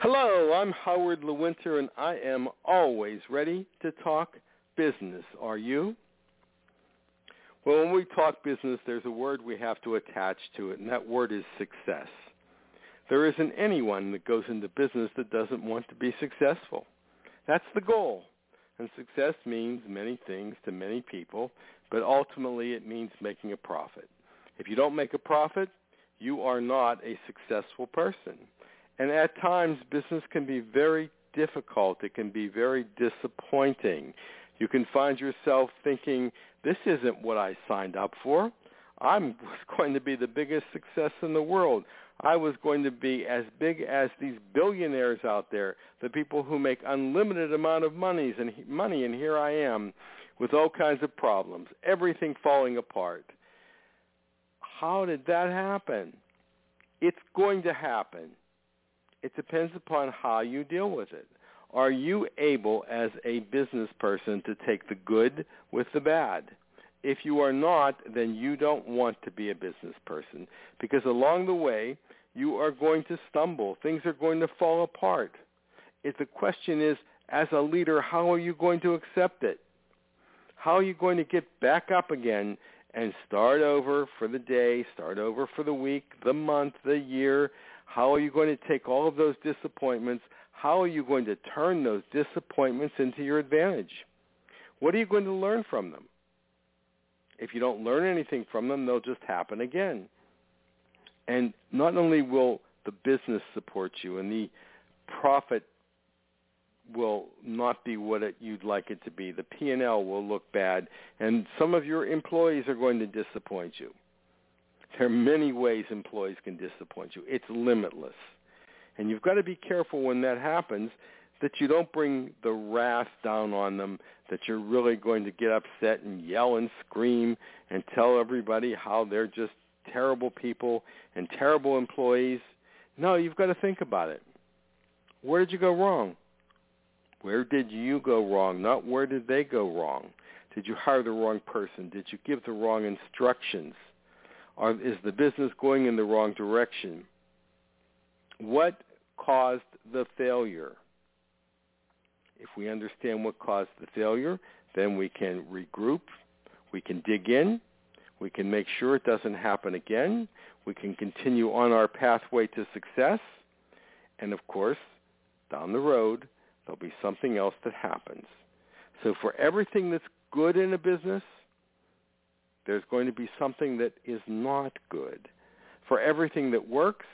Hello, I'm Howard Lewinter, and I am always ready to talk business. Are you? Well, when we talk business, there's a word we have to attach to it, and that word is success. There isn't anyone that goes into business that doesn't want to be successful. That's the goal. And success means many things to many people, but ultimately it means making a profit. If you don't make a profit, you are not a successful person. And at times, business can be very difficult. It can be very disappointing. You can find yourself thinking, this isn't what I signed up for. I was going to be the biggest success in the world. I was going to be as big as these billionaires out there, the people who make unlimited amount of monies and money, and here I am with all kinds of problems, everything falling apart. How did that happen? It's going to happen. It depends upon how you deal with it. Are you able as a business person to take the good with the bad? If you are not, then you don't want to be a business person because along the way you are going to stumble. Things are going to fall apart. If the question is, as a leader, how are you going to accept it? How are you going to get back up again and start over for the day, start over for the week, the month, the year? How are you going to take all of those disappointments? How are you going to turn those disappointments into your advantage? What are you going to learn from them? If you don't learn anything from them, they'll just happen again. And not only will the business support you and the profit will not be what it, you'd like it to be. The P&L will look bad, and some of your employees are going to disappoint you. There are many ways employees can disappoint you. It's limitless. And you've got to be careful when that happens that you don't bring the wrath down on them, that you're really going to get upset and yell and scream and tell everybody how they're just terrible people and terrible employees. No, you've got to think about it. Where did you go wrong? Where did you go wrong? Not where did they go wrong? Did you hire the wrong person? Did you give the wrong instructions? Are, is the business going in the wrong direction? What caused the failure? If we understand what caused the failure, then we can regroup, we can dig in, we can make sure it doesn't happen again, we can continue on our pathway to success, and of course, down the road, there'll be something else that happens. So for everything that's good in a business, there's going to be something that is not good. For everything that works,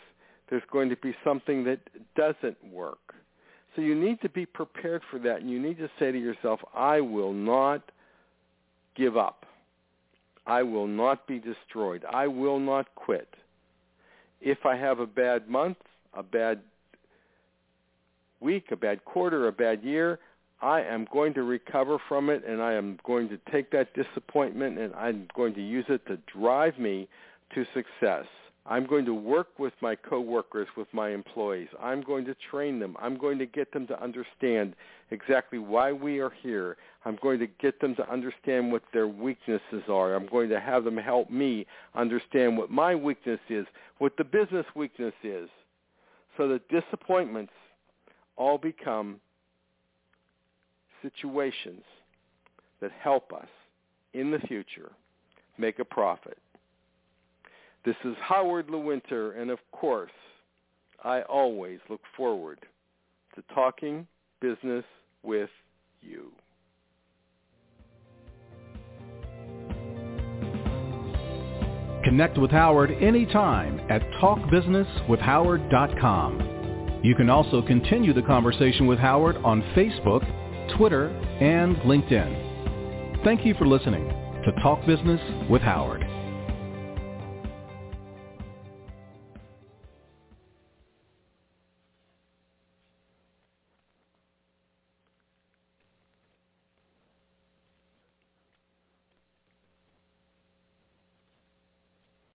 there's going to be something that doesn't work. So you need to be prepared for that, and you need to say to yourself, I will not give up. I will not be destroyed. I will not quit. If I have a bad month, a bad week, a bad quarter, a bad year, I am going to recover from it and I am going to take that disappointment and I'm going to use it to drive me to success. I'm going to work with my coworkers, with my employees. I'm going to train them. I'm going to get them to understand exactly why we are here. I'm going to get them to understand what their weaknesses are. I'm going to have them help me understand what my weakness is, what the business weakness is, so that disappointments all become situations that help us in the future make a profit. This is Howard Lewinter, and of course, I always look forward to talking business with you. Connect with Howard anytime at talkbusinesswithhoward.com. You can also continue the conversation with Howard on Facebook, Twitter, and LinkedIn. Thank you for listening to Talk Business with Howard.